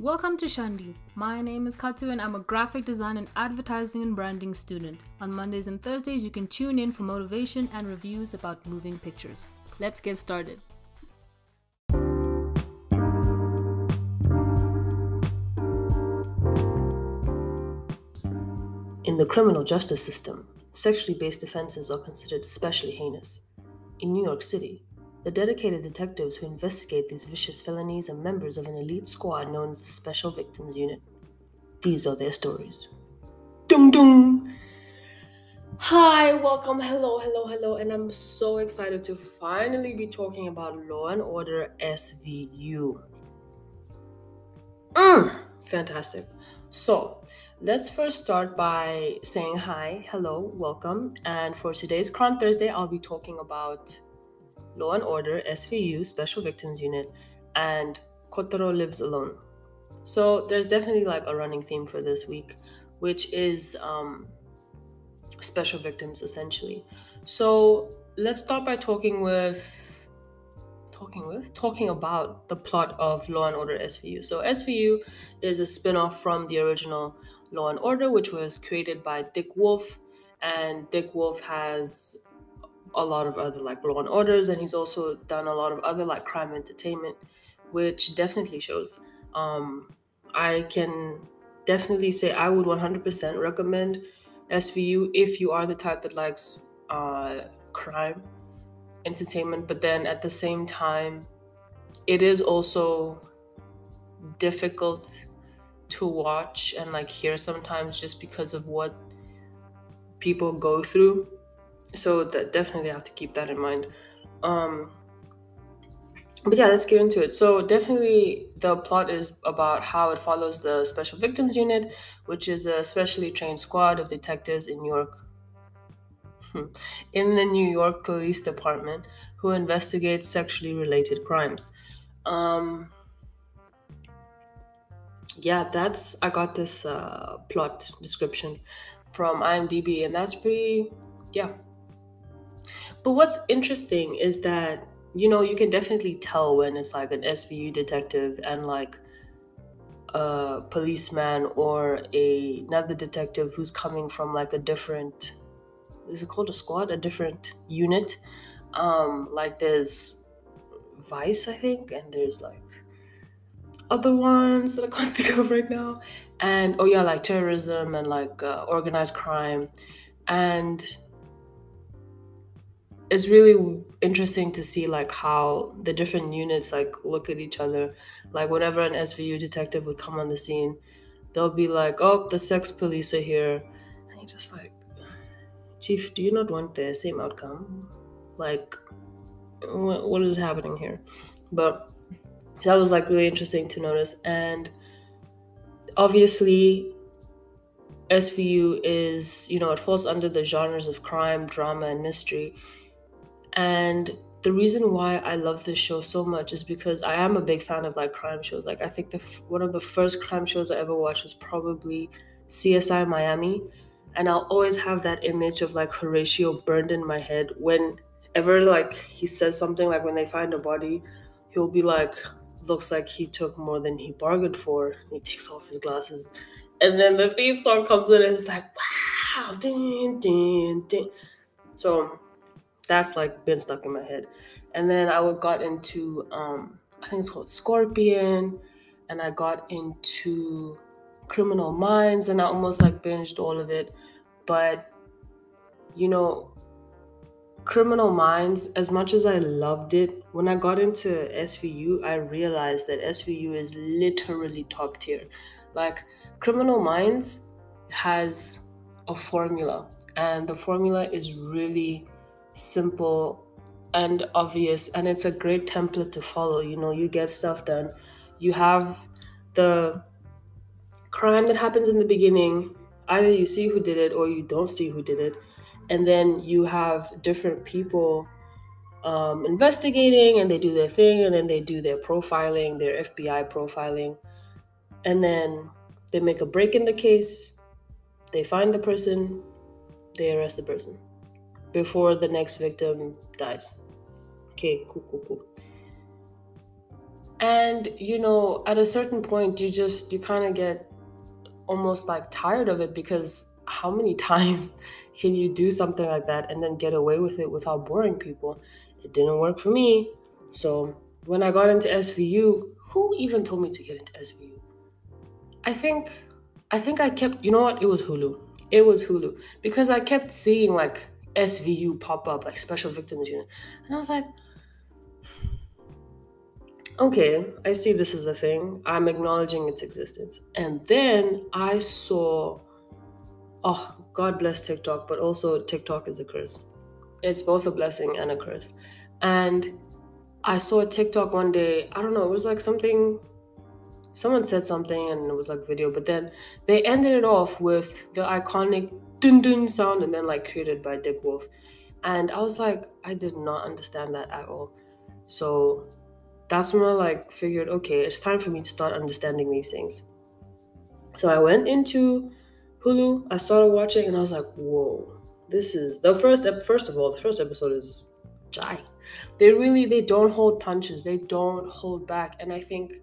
Welcome to Shandi. My name is Katu and I'm a graphic design and advertising and branding student. On Mondays and Thursdays, you can tune in for motivation and reviews about moving pictures. Let's get started. In the criminal justice system, sexually based offenses are considered especially heinous. In New York City, the dedicated detectives who investigate these vicious felonies are members of an elite squad known as the Special Victims Unit. These are their stories. Dung dung! Hi, welcome, hello, hello, hello, and I'm so excited to finally be talking about Law and Order SVU. Mm, fantastic. So, let's first start by saying hi, hello, welcome, and for today's Cron Thursday, I'll be talking about Law and Order, SVU, Special Victims Unit, and Kotaro Lives Alone. So there's definitely like a running theme for this week, which is um, special victims essentially. So let's start by talking with talking with talking about the plot of Law and Order SVU. So SVU is a spin-off from the original Law and Order, which was created by Dick Wolf, and Dick Wolf has a lot of other like law and orders and he's also done a lot of other like crime entertainment which definitely shows. Um i can definitely say i would 100% recommend svu if you are the type that likes uh crime entertainment but then at the same time it is also difficult to watch and like hear sometimes just because of what people go through so that definitely have to keep that in mind. Um but yeah let's get into it. So definitely the plot is about how it follows the special victims unit which is a specially trained squad of detectives in new york in the new york police department who investigate sexually related crimes. Um yeah that's i got this uh, plot description from imdb and that's pretty yeah but what's interesting is that, you know, you can definitely tell when it's like an SVU detective and like a policeman or a, another detective who's coming from like a different, is it called a squad? A different unit. Um, like there's Vice, I think, and there's like other ones that I can't think of right now. And oh yeah, like terrorism and like uh, organized crime. And it's really interesting to see like how the different units like look at each other. Like whenever an SVU detective would come on the scene, they'll be like, "Oh, the sex police are here," and you're just like, "Chief, do you not want the same outcome? Like, what is happening here?" But that was like really interesting to notice, and obviously SVU is, you know, it falls under the genres of crime, drama, and mystery. And the reason why I love this show so much is because I am a big fan of like crime shows. Like I think the one of the first crime shows I ever watched was probably CSI Miami, and I'll always have that image of like Horatio burned in my head whenever like he says something like when they find a body, he'll be like, "Looks like he took more than he bargained for." He takes off his glasses, and then the theme song comes in, and it's like, "Wow!" Ding, ding, ding. So that's like been stuck in my head. And then I got into um, I think it's called Scorpion, and I got into Criminal Minds, and I almost like binged all of it. But you know, Criminal Minds, as much as I loved it, when I got into SVU, I realized that SVU is literally top tier. Like, Criminal Minds has a formula, and the formula is really simple and obvious and it's a great template to follow. You know you get stuff done. You have the crime that happens in the beginning. Either you see who did it or you don't see who did it. And then you have different people um, investigating and they do their thing and then they do their profiling their fbi profiling. And then they make a break in the case. They find the person. They arrest the person before the next victim dies. Okay, cool, cool, cool. and you know at a certain point you just you kind of get almost like tired of it because how many times can you do something like that and then get away with it without boring people? It didn't work for me. So when i got into svu who even told me to get into svu i think i think i kept you know what? It was hulu. It was hulu. Because i kept seeing like svu pop up like special victims unit and i was like okay, I see this is a thing. I'm acknowledging its existence. And then I saw, oh, God bless TikTok, but also TikTok is a curse. It's both a blessing and a curse. And I saw a TikTok one day, I don't know, it was like something, someone said something and it was like video, but then they ended it off with the iconic dun dun sound and then like created by Dick Wolf. And I was like, I did not understand that at all. So that's when I like figured, okay, it's time for me to start understanding these things. So I went into Hulu, I started watching, and I was like, whoa, this is the first. Ep- first of all, the first episode is jai. They really they don't hold punches. They don't hold back, and I think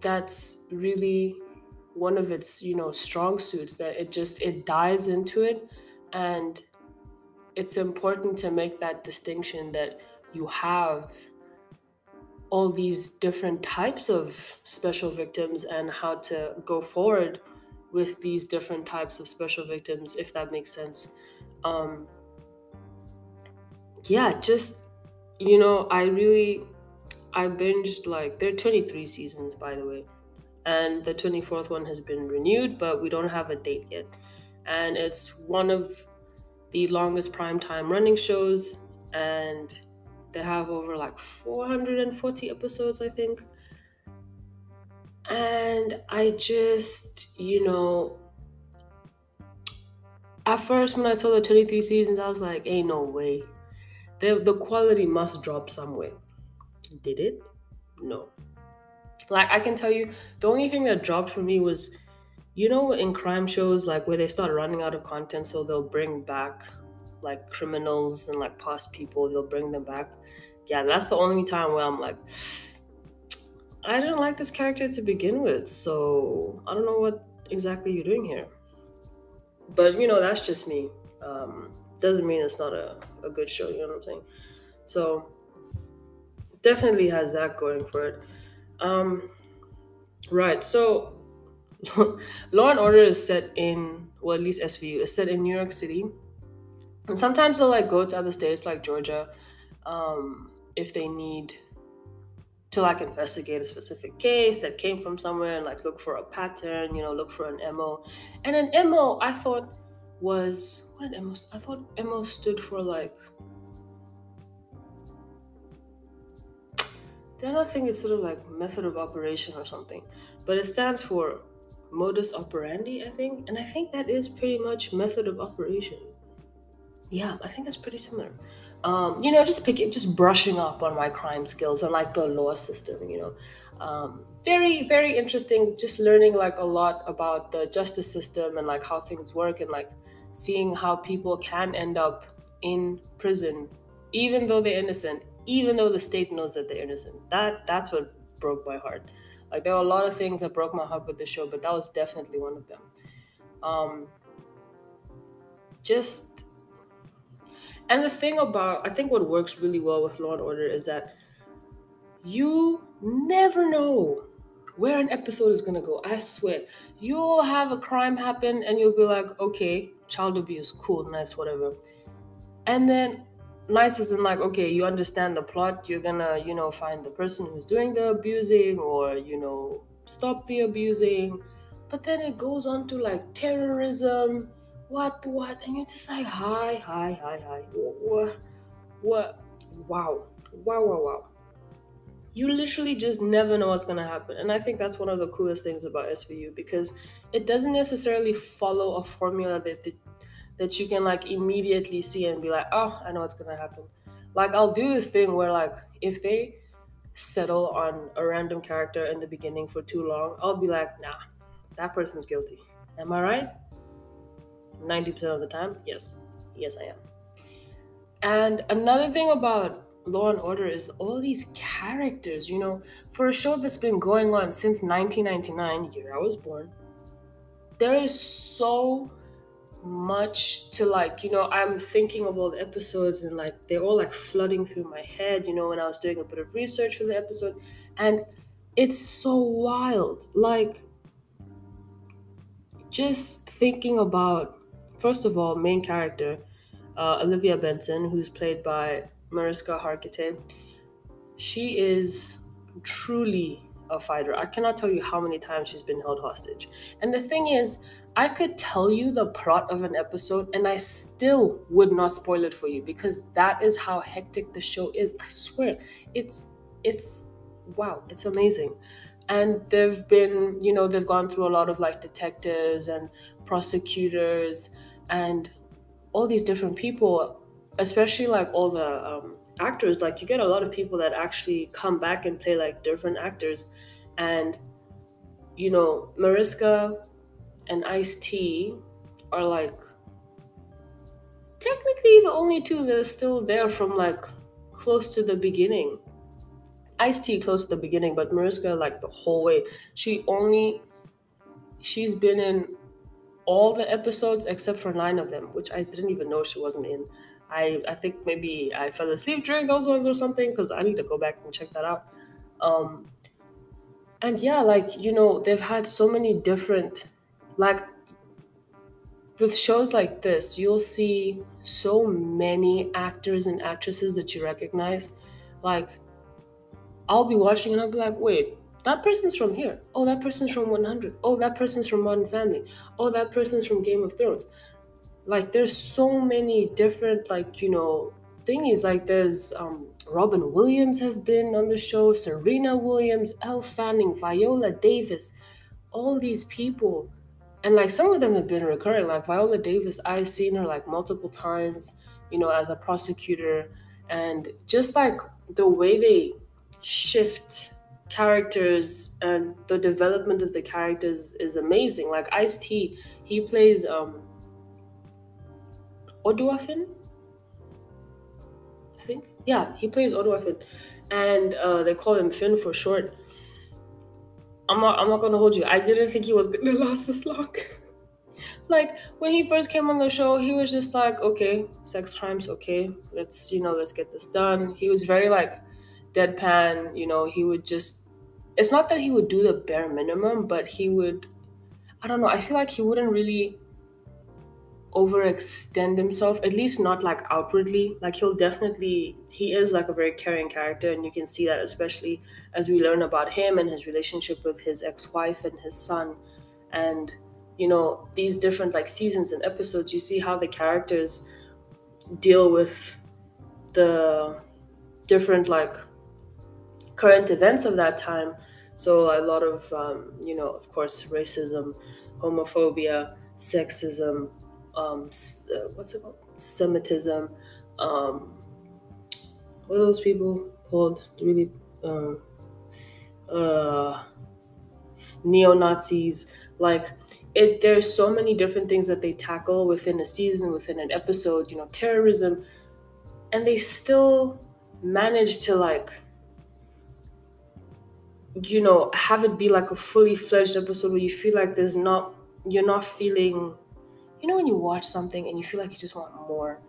that's really one of its you know strong suits that it just it dives into it and it's important to make that distinction that you have all these different types of special victims and how to go forward with these different types of special victims, if that makes sense. Um, yeah, just, you know, I really, I binged like, there are 23 seasons, by the way. And the 24th one has been renewed, but we don't have a date yet. And it's one of the longest prime time running shows. And they have over like 440 episodes, I think. And I just, you know, at first when I saw the 23 seasons, I was like, ain't no way. The, the quality must drop somewhere. Did it? No. Like, I can tell you, the only thing that dropped for me was, you know, in crime shows, like where they start running out of content, so they'll bring back like criminals and like past people, they'll bring them back yeah, that's the only time where I'm like, I didn't like this character to begin with, so I don't know what exactly you're doing here. But you know, that's just me. Um, doesn't mean it's not a, a good show, you know what I'm saying? So definitely has that going for it. Um, right, so Law and Order is set in, well, at least SVU is set in New York City. And sometimes they'll like go to other states like Georgia um, if they need to like investigate a specific case that came from somewhere and like look for a pattern, you know, look for an MO. And an MO I thought was what did MO I thought MO stood for like then I think it's sort of like method of operation or something. But it stands for modus operandi, I think. And I think that is pretty much method of operation. Yeah, I think that's pretty similar um, you know, just picking, just brushing up on my crime skills and like the law system, you know. Um, very, very interesting. Just learning like a lot about the justice system and like how things work and like seeing how people can end up in prison, even though they're innocent, even though the state knows that they're innocent. That that's what broke my heart. Like there were a lot of things that broke my heart with the show, but that was definitely one of them. Um, just and the thing about, I think what works really well with Law and Order is that you never know where an episode is to go. I swear. You'll have a crime happen and you'll be like, okay, child abuse, cool, nice, whatever. And then nice isn't like, okay, you understand the plot, you're gonna, you know, find the person who's doing the abusing or, you know, stop the abusing. But then it goes on to like terrorism. What what? And you're just like hi hi hi hi. What what wow. Wow wow wow. You literally just never know what's going to happen. And i think that's one of the coolest things about svu because it doesn't necessarily follow a formula that that, that you can like immediately see and be like oh i know what's to happen like i'll do this thing where like if they settle on a random character in the beginning for too long i'll be like nah that person's guilty am i right 90% of the time, yes. Yes, I am. And another thing about Law and Order is all these characters, you know, for a show that's been going on since 1999, year I was born. There is so much to like, you know, I'm thinking of all the episodes and like they're all like flooding through my head, you know, when I was doing a bit of research for the episode. And it's so wild. Like, just thinking about, first of all, main character, uh, Olivia Benson, who's played by Mariska Hargitay, she is truly a fighter. I cannot tell you how many times she's been held hostage. And the thing is, I could tell you the plot of an episode and I still would not spoil it for you because that is how hectic the show is. I swear. It's it's wow, it's amazing. And they've been, you know, they've gone through a lot of like detectives and prosecutors and all these different people, especially like all the um, actors. Like you get a lot of people that actually come back and play like different actors. And, you know, Mariska and Ice T are like technically the only two that are still there from like close to the beginning. Ice T close to the beginning, but Mariska like the whole way. She only she's been in all the episodes except for nine of them, which I didn't even know she wasn't in. I I think maybe I fell asleep during those ones or something because I need to go back and check that out. Um, and yeah, like you know, they've had so many different like with shows like this, you'll see so many actors and actresses that you recognize. Like, I'll be watching and I'll be like, wait, that person's from here. Oh, that person's from 100. Oh, that person's from Modern Family. Oh, that person's from Game of Thrones. Like, there's so many different, like, you know, thingies. Like, there's um, Robin Williams has been on the show, Serena Williams, Elle Fanning, Viola Davis, all these people and like some of them have been recurring. Like viola davis i've seen her like multiple times you know as a prosecutor. And just like the way they shift characters and the development of the characters is amazing. Like ice t he plays um Odafin? I think? Yeah he plays Odafin. And uh, they call him Fin for short I'm not I'm not gonna hold you. I didn't think he was gonna last this long. like when he first came on the show, he was just like, okay, sex crimes, okay, let's you know, let's get this done. He was very like deadpan, you know, he would just it's not that he would do the bare minimum, but he would I don't know, I feel like he wouldn't really overextend himself at least not like outwardly. Like he'll definitely he is like a very caring character and you can see that especially as we learn about him and his relationship with his ex-wife and his son. And you know these different like seasons and episodes you see how the characters deal with the different like current events of that time. So a lot of um, you know of course racism homophobia sexism um, uh, what's it called? Semitism. Um, what are those people called? Really, um, uh, neo Nazis. Like it, there's so many different things that they tackle within a season, within an episode. You know, terrorism, and they still manage to like you know have it be like a fully fledged episode where you feel like there's not you're not feeling you know when you watch something and you feel like you just want more?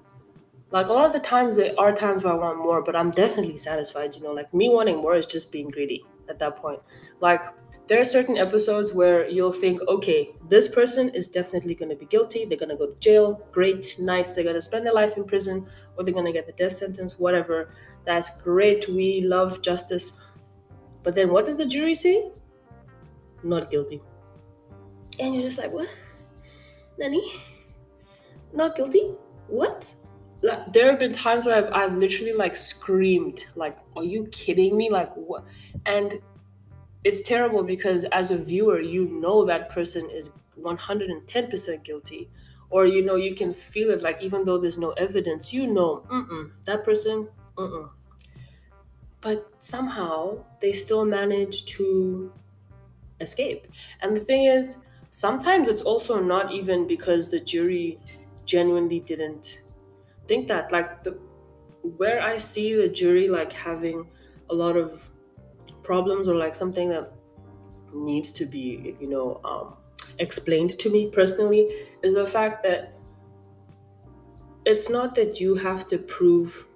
Like a lot of the times there are times where i want more but i'm definitely satisfied you know like me wanting more is just being greedy at that point. Like there are certain episodes where you'll think okay this person is definitely going to be guilty. They're going to go to jail. Great nice. They're going to spend their life in prison or they're going to get the death sentence whatever. That's great. We love justice. But then what does the jury say? Not guilty. And you're just like what Nani? Not guilty? What? Like, there have been times where I've, I've literally like screamed, like, are you kidding me? Like, what? And it's terrible because as a viewer, you know that person is 110% guilty. Or, you know, you can feel it, like, even though there's no evidence, you know, mm that person, mm But somehow they still manage to escape. And the thing is, sometimes it's also not even because the jury genuinely didn't think that like the where I see the jury like having a lot of problems or like something that needs to be, you know, um, explained to me personally is the fact that it's not that you have to prove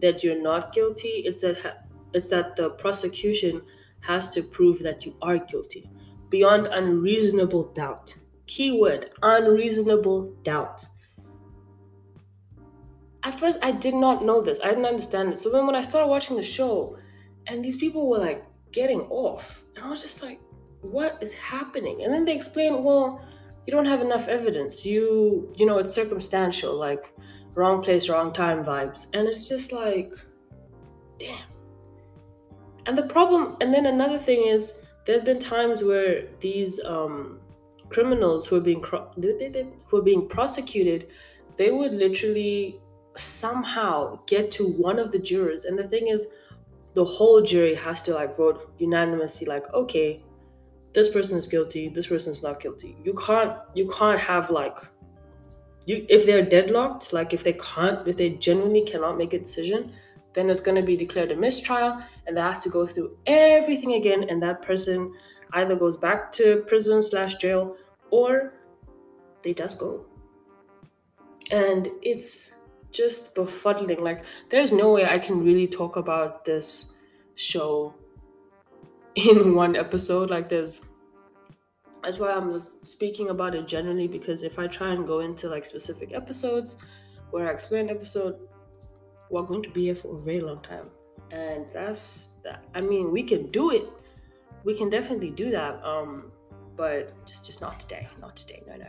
that you're not guilty. It's that ha- it's that the prosecution has to prove that you are guilty beyond unreasonable doubt. Keyword unreasonable doubt. At first, I did not know this. I didn't understand it. So then, when I started watching the show, and these people were like getting off, and I was just like, "What is happening?" And then they explain, "Well, you don't have enough evidence. You, you know, it's circumstantial, like wrong place, wrong time vibes." And it's just like, damn. And the problem, and then another thing is, there have been times where these um, criminals who are being who are being prosecuted, they would literally somehow get to one of the jurors, and the thing is, the whole jury has to like vote unanimously, like, okay, this person is guilty, this person is not guilty. You can't you can't have like you if they're deadlocked, like if they can't if they genuinely cannot make a decision, then it's going to be declared a mistrial and they have to go through everything again and that person either goes back to prison slash jail or they just go. And it's just befuddling. Like there's no way i can really talk about this show in one episode. Like there's that's why i'm just speaking about it generally because if i try and go into like specific episodes where i explain episode we're going to be here for a very long time. And that's that i mean we can do it. We can definitely do that um but just just not today not today no no.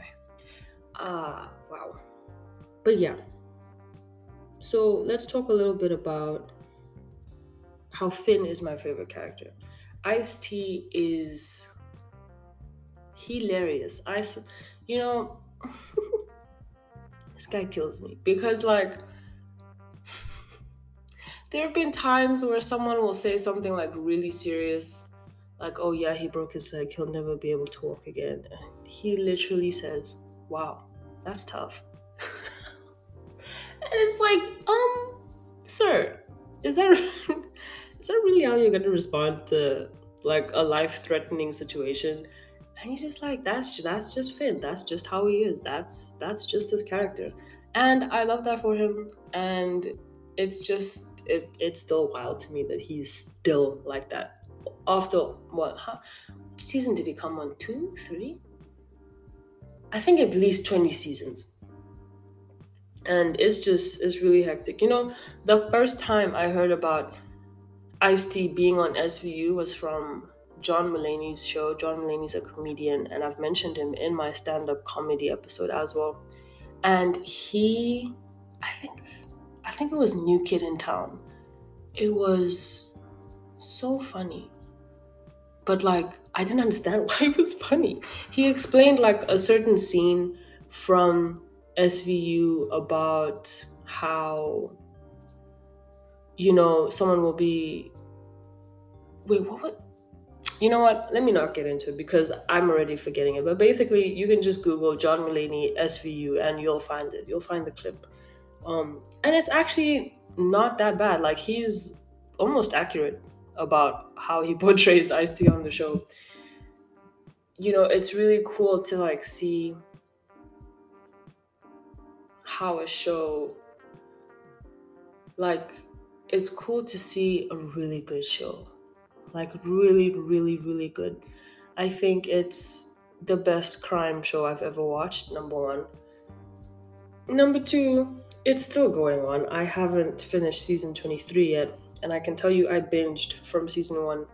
Ah uh, wow. But yeah. So let's talk a little bit about how Fin is my favorite character. Ice t is hilarious. I you know this guy kills me because like there have been times where someone will say something like really serious, like, oh yeah, he broke his leg, he'll never be able to walk again. And he literally says, wow, that's tough. and it's like, um, sir, is that is that really how you're gonna respond to like a life-threatening situation? And he's just like, that's that's just Fin. That's just how he is. That's that's just his character. And I love that for him. And it's just it, it's still wild to me that he's still like that. After what? What season did he come on? Two, three? I think at least twenty seasons. And it's just it's really hectic. You know, the first time I heard about Ice T being on SVU was from John Mulaney's show. John Mulaney's a comedian, and I've mentioned him in my stand-up comedy episode as well. And he, I think I think it was New Kid in Town. It was so funny. But like I didn't understand why it was funny. He explained like a certain scene from SVU about how you know someone will be wait what would you know what let me not get into it because i'm already forgetting it but basically you can just google john mulaney svu and you'll find it you'll find the clip um, and it's actually not that bad. Like he's almost accurate about how he portrays Ice T on the show. You know, it's really cool to like see how a show like it's cool to see a really good show. Like really, really, really good. I think it's the best crime show I've ever watched, number one. Number two, it's still going on. I haven't finished season 23 yet, and I can tell you I binged from season 1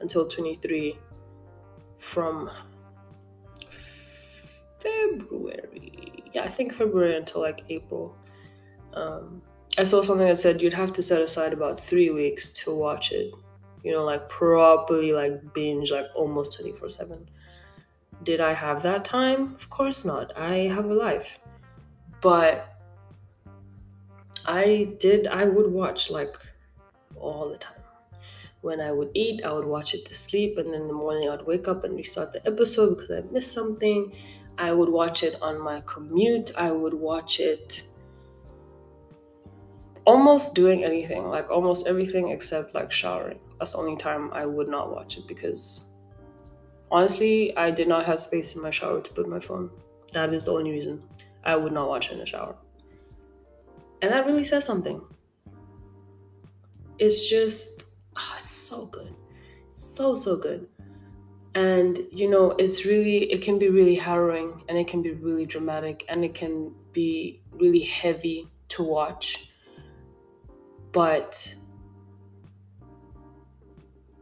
until 23 from February. Yeah, I think February until like April. Um, I saw something that said you'd have to set aside about three weeks to watch it. You know, like properly, like binge, like almost 24 7. Did I have that time? Of course not. I have a life. But I did, I would watch like all the time. When I would eat, I would watch it to sleep, and then in the morning I'd wake up and restart the episode because I missed something. I would watch it on my commute, I would watch it almost doing anything, like almost everything except like showering. That's the only time I would not watch it because honestly, I did not have space in my shower to put my phone. That is the only reason I would not watch it in the shower. And that really says something. It's just, oh, it's so good. So, so good. And, you know, it's really, it can be really harrowing and it can be really dramatic and it can be really heavy to watch. But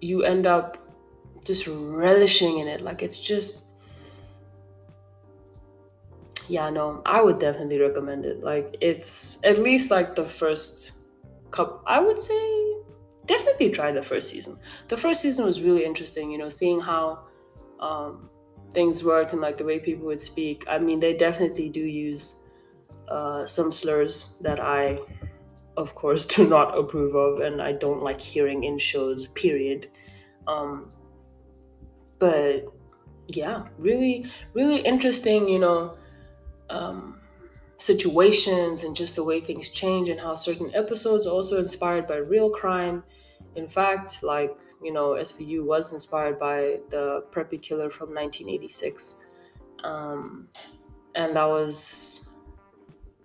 you end up just relishing in it. Like it's just yeah, no, I would definitely recommend it. Like it's at least like the first cup I would say definitely try the first season. The first season was really interesting, you know, seeing how um, things worked and like the way people would speak. I mean, they definitely do use uh, some slurs that I, of course, do not approve of, and I don't like hearing in shows. Period. Um, but yeah, really, really interesting. You know. Um, situations and just the way things change and how certain episodes are also inspired by real crime in fact, like, you know, SVU was inspired by the preppy killer from 1986. Um, and that was,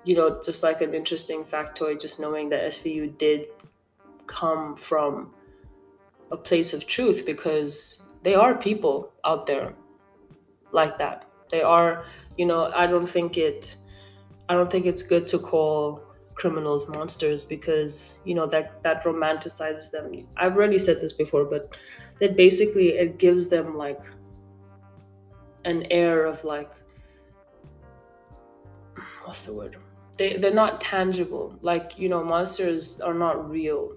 you know, just like an interesting factoid, just knowing that SVU did come from a place of truth because they are people out there like that. They are, you know, I don't think it, I don't think it's good to call criminals monsters because you know that that romanticizes them. I've already said this before but that basically it gives them like an air of like what's the word? They, they're not tangible. Like you know monsters are not real.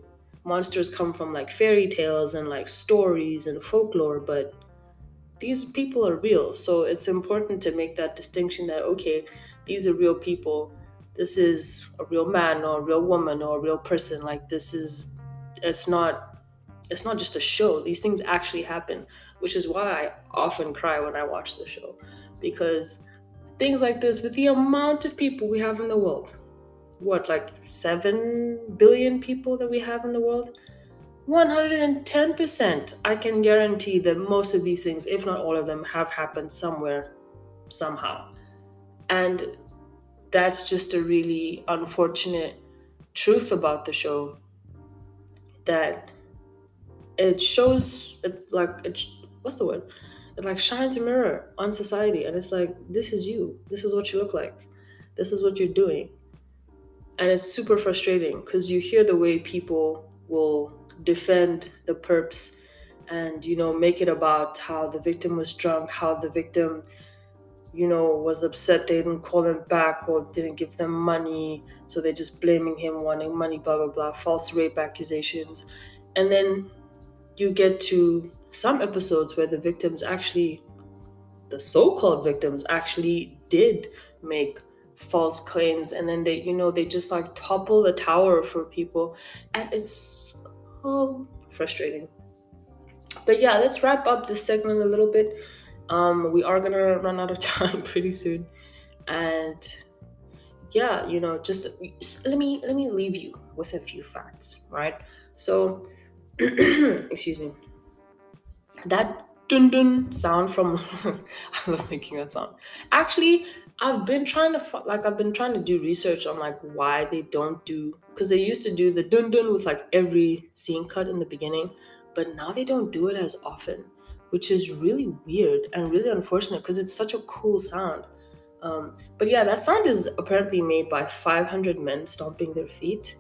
Monsters come from like fairy tales and like stories and folklore but these people are real. So it's important to make that distinction that okay these are real people. This is a real man or a real woman or a real person. Like this is it's not it's not just a show. These things actually happen which is why i often cry when i watch the show. Because things like this with the amount of people we have in the world what like 7 billion people that we have in the world 110% i can guarantee that most of these things if not all of them have happened somewhere somehow. And that's just a really unfortunate truth about the show that it shows it like it, what's the word? It like shines a mirror on society and it's like this is you. This is what you look like. This is what you're doing. And it's super frustrating because you hear the way people will defend the perps and you know make it about how the victim was drunk how the victim you know, was upset they didn't call him back or didn't give them money. So they're just blaming him, wanting money, blah, blah, blah, false rape accusations. And then you get to some episodes where the victims actually, the so called victims, actually did make false claims. And then they, you know, they just like topple the tower for people. And it's so frustrating. But yeah, let's wrap up this segment a little bit. Um, we are gonna run out of time pretty soon, and yeah, you know, just let me let me leave you with a few facts, right? So, excuse me, that dun dun sound from I love making that sound. Actually, I've been trying to like I've been trying to do research on like why they don't do because they used to do the dun dun with like every scene cut in the beginning, but now they don't do it as often which is really weird and really unfortunate because it's such a cool sound. Um, but yeah, that sound is apparently made by 500 men stomping their feet,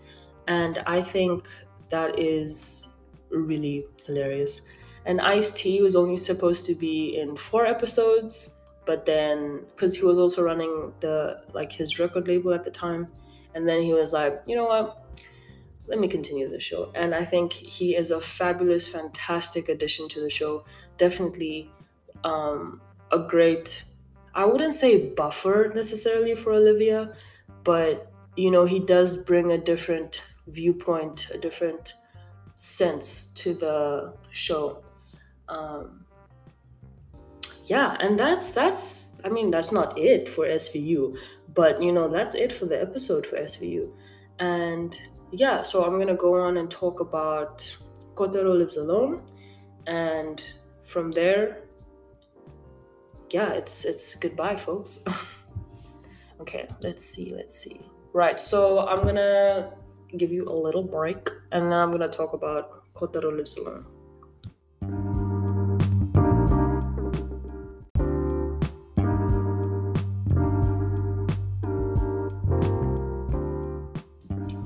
and I think that is really hilarious. And Ice T was only supposed to be in four episodes, but then because he was also running the like his record label at the time, and then he was like, you know what, let me continue the show. And I think he is a fabulous, fantastic addition to the show. Definitely um, a great, I wouldn't say buffer necessarily for Olivia, but you know, he does bring a different viewpoint, a different sense to the show. Um, yeah, and that's that's I mean that's not it for SVU, but you know that's it for the episode for SVU. And yeah, so I'm gonna go on and talk about Kotaro lives alone, and from there, yeah, it's it's goodbye, folks. okay, let's see, let's see. Right, so I'm gonna give you a little break, and then I'm gonna talk about Kotaro lives alone.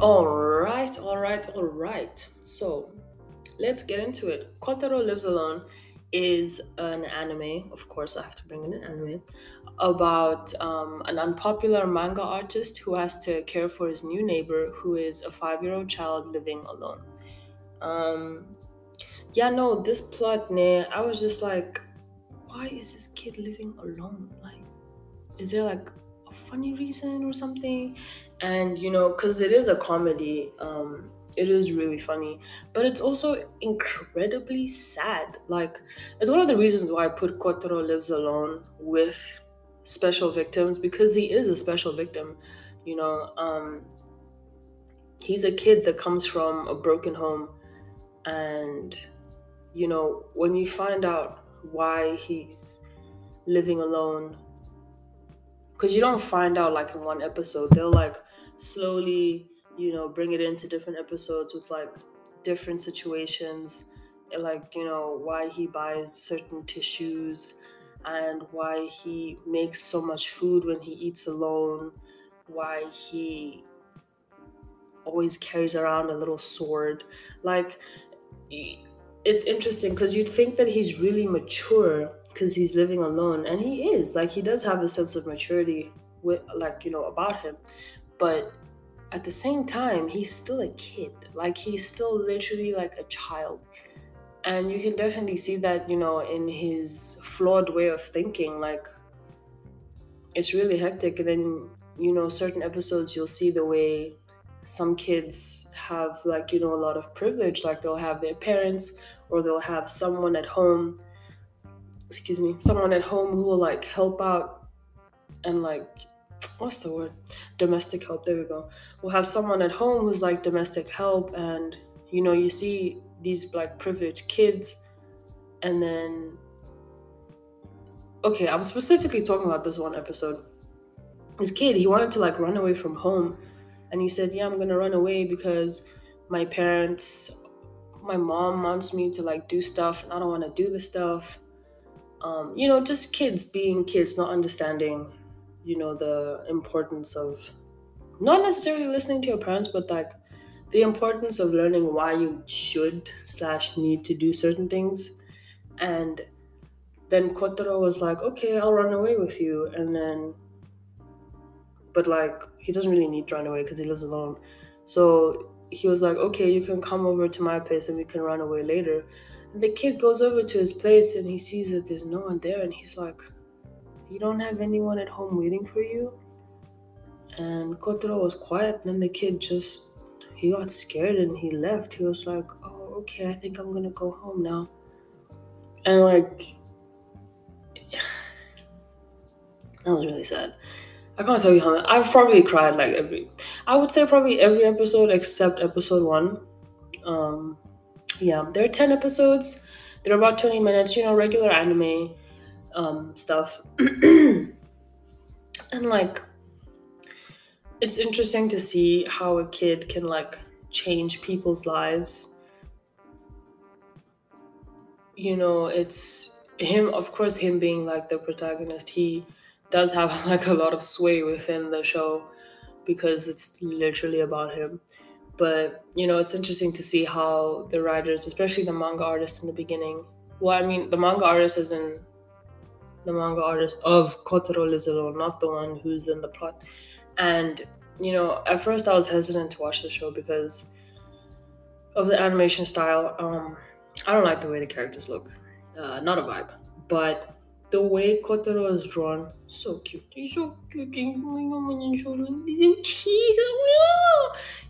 All right, all right, all right. So let's get into it. Kotaro Lives Alone is an anime, of course, I have to bring in an anime, about um, an unpopular manga artist who has to care for his new neighbor who is a five year old child living alone. Um, yeah, no, this plot, ne, I was just like, why is this kid living alone? Like, is there like a funny reason or something? And you know because it is a comedy um it is really funny but it's also incredibly sad. Like it's one of the reasons why i put kotaro lives alone with special victims because he is a special victim you know um he's a kid that comes from a broken home. And you know when you find out why he's living alone because you don't find out like in one episode they'll like slowly, you know, bring it into different episodes with like different situations, like, you know, why he buys certain tissues and why he makes so much food when he eats alone, why he always carries around a little sword. Like, it's interesting because you'd think that he's really mature because he's living alone, and he is. Like, he does have a sense of maturity with, like, you know, about him but at the same time he's still a kid. Like he's still literally like a child. And you can definitely see that you know in his flawed way of thinking like it's really hectic. And then you know certain episodes you'll see the way some kids have like you know a lot of privilege. Like they'll have their parents or they'll have someone at home excuse me someone at home who will like help out and like what's the word? Domestic help there we go. We'll have someone at home who's like domestic help and you know you see these like privileged kids and then okay i'm specifically talking about this one episode. This kid he wanted to like run away from home and he said yeah i'm gonna run away because my parents my mom wants me to like do stuff and i don't want to do the stuff. Um, you know just kids being kids not understanding you know the importance of not necessarily listening to your parents but like the importance of learning why you should slash need to do certain things. And then Kotaro was like okay i'll run away with you. And then but like he doesn't really need to run away because he lives alone. So he was like okay you can come over to my place and we can run away later. And the kid goes over to his place and he sees that there's no one there and he's like you don't have anyone at home waiting for you? And Kotaro was quiet, then the kid just he got scared and he left. He was like, Oh, okay, I think I'm gonna go home now. And like that was really sad. I can't tell you how much. I've probably cried like every I would say probably every episode except episode one. Um yeah, there are 10 episodes. They're about 20 minutes, you know, regular anime um, stuff. and like, it's interesting to see how a kid can like change people's lives. You know, it's him, of course, him being like the protagonist, he does have like a lot of sway within the show because it's literally about him. But you know, it's interesting to see how the writers, especially the manga artist in the beginning, well, I mean, the manga artist is in the manga artist of Kotaro Lives Alone, not the one who's in the plot. And, you know, at first I was hesitant to watch the show because of the animation style. Um, I don't like the way the characters look. Uh, not a vibe. But the way Kotaro is drawn, so cute. He's so cute.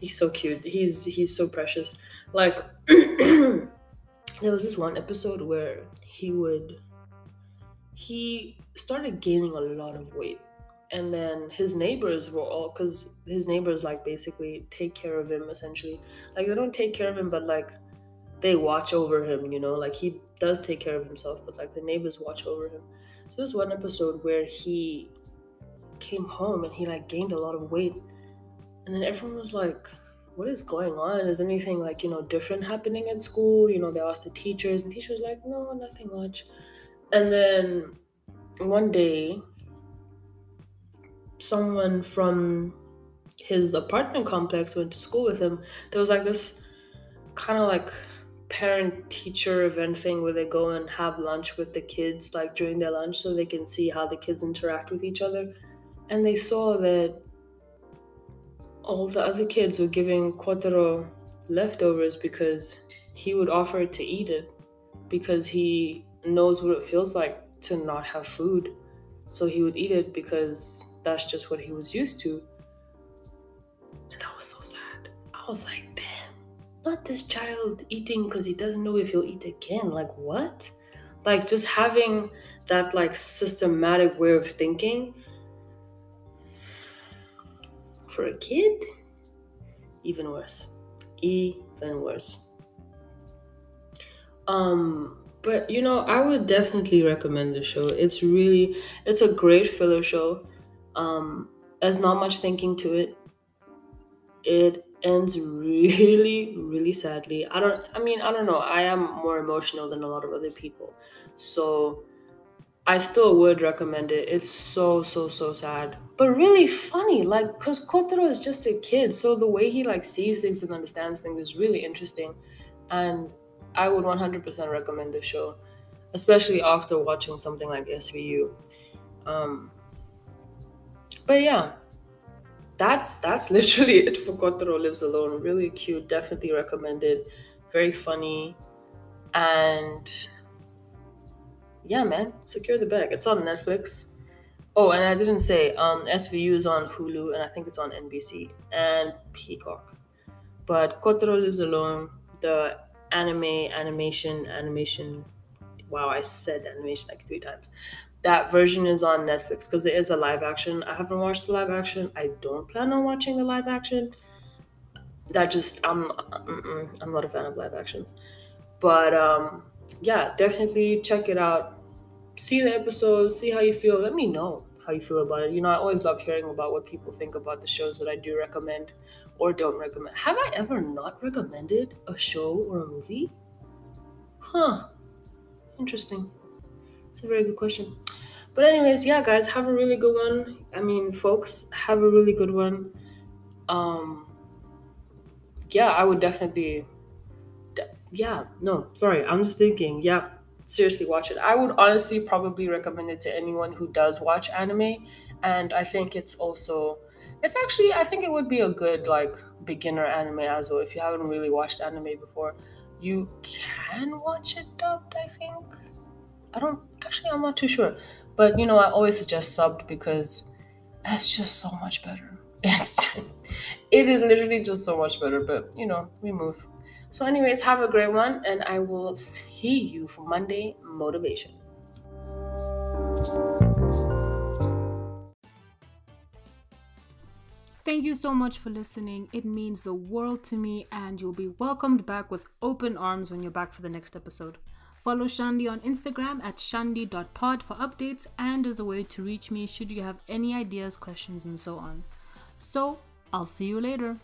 He's so cute. He's he's so precious. Like there was this one episode where he would he started gaining a lot of weight. And then his neighbors were all because his neighbors like basically take care of him essentially. Like they don't take care of him but like they watch over him you know? Like he does take care of himself but like the neighbors watch over him. So there's one episode where he came home and he like gained a lot of weight and then everyone was like what is going on? Is anything like you know different happening at school? You know they asked the teachers and teachers like no nothing much and then one day someone from his apartment complex went to school with him. There was like this kind of like parent teacher event thing where they go and have lunch with the kids like during their lunch so they can see how the kids interact with each other. And they saw that all the other kids were giving Kotaro leftovers because he would offer to eat it because he knows what it feels like to not have food so he would eat it because that's just what he was used to. And that was so sad. I was like, damn, not this child eating because he doesn't know if he'll eat again. Like, what? Like, just having that, like, systematic way of thinking for a kid, even worse. Even worse. Um, but you know, I would definitely recommend the show. It's really, it's a great filler show. Um, there's not much thinking to it. It ends really, really sadly. I don't, I mean, I don't know. I am more emotional than a lot of other people. So I still would recommend it. It's so, so, so sad. But really funny. Like, because Kotaro is just a kid. So the way he, like, sees things and understands things is really interesting. And I would 100% recommend the show, especially after watching something like SVU. Um, but yeah, that's that's literally it for Kotaro Lives Alone. Really cute, definitely recommended. Very funny, and yeah, man, secure the bag. It's on Netflix. Oh, and I didn't say um, SVU is on Hulu, and I think it's on NBC and Peacock. But Kotaro Lives Alone, the anime, animation, animation. Wow, I said animation like three times that version is on Netflix because it is a live action. I haven't watched the live action. I don't plan on watching the live action. That just I'm I'm not a fan of live actions, but um, yeah, definitely check it out. See the episode. See how you feel. Let me know how you feel about it. You know, I always love hearing about what people think about the shows that I do recommend or don't recommend. Have I ever not recommended a show or a movie? Huh. Interesting. It's a very good question. But anyways, yeah, guys, have a really good one. I mean, folks, have a really good one. Um, yeah, I would definitely. De- yeah, no, sorry, I'm just thinking. Yeah, seriously, watch it. I would honestly probably recommend it to anyone who does watch anime, and I think it's also. It's actually, I think it would be a good like beginner anime as well. If you haven't really watched anime before, you can watch it dubbed. I think. I don't actually. I'm not too sure, but you know, I always suggest subbed because that's just so much better. It's it is literally just so much better. But you know, we move. So, anyways, have a great one, and I will see you for Monday motivation. Thank you so much for listening. It means the world to me, and you'll be welcomed back with open arms when you're back for the next episode. Follow Shandi on Instagram at shandi.pod for updates and as a way to reach me should you have any ideas, questions, and so on. So, I'll see you later.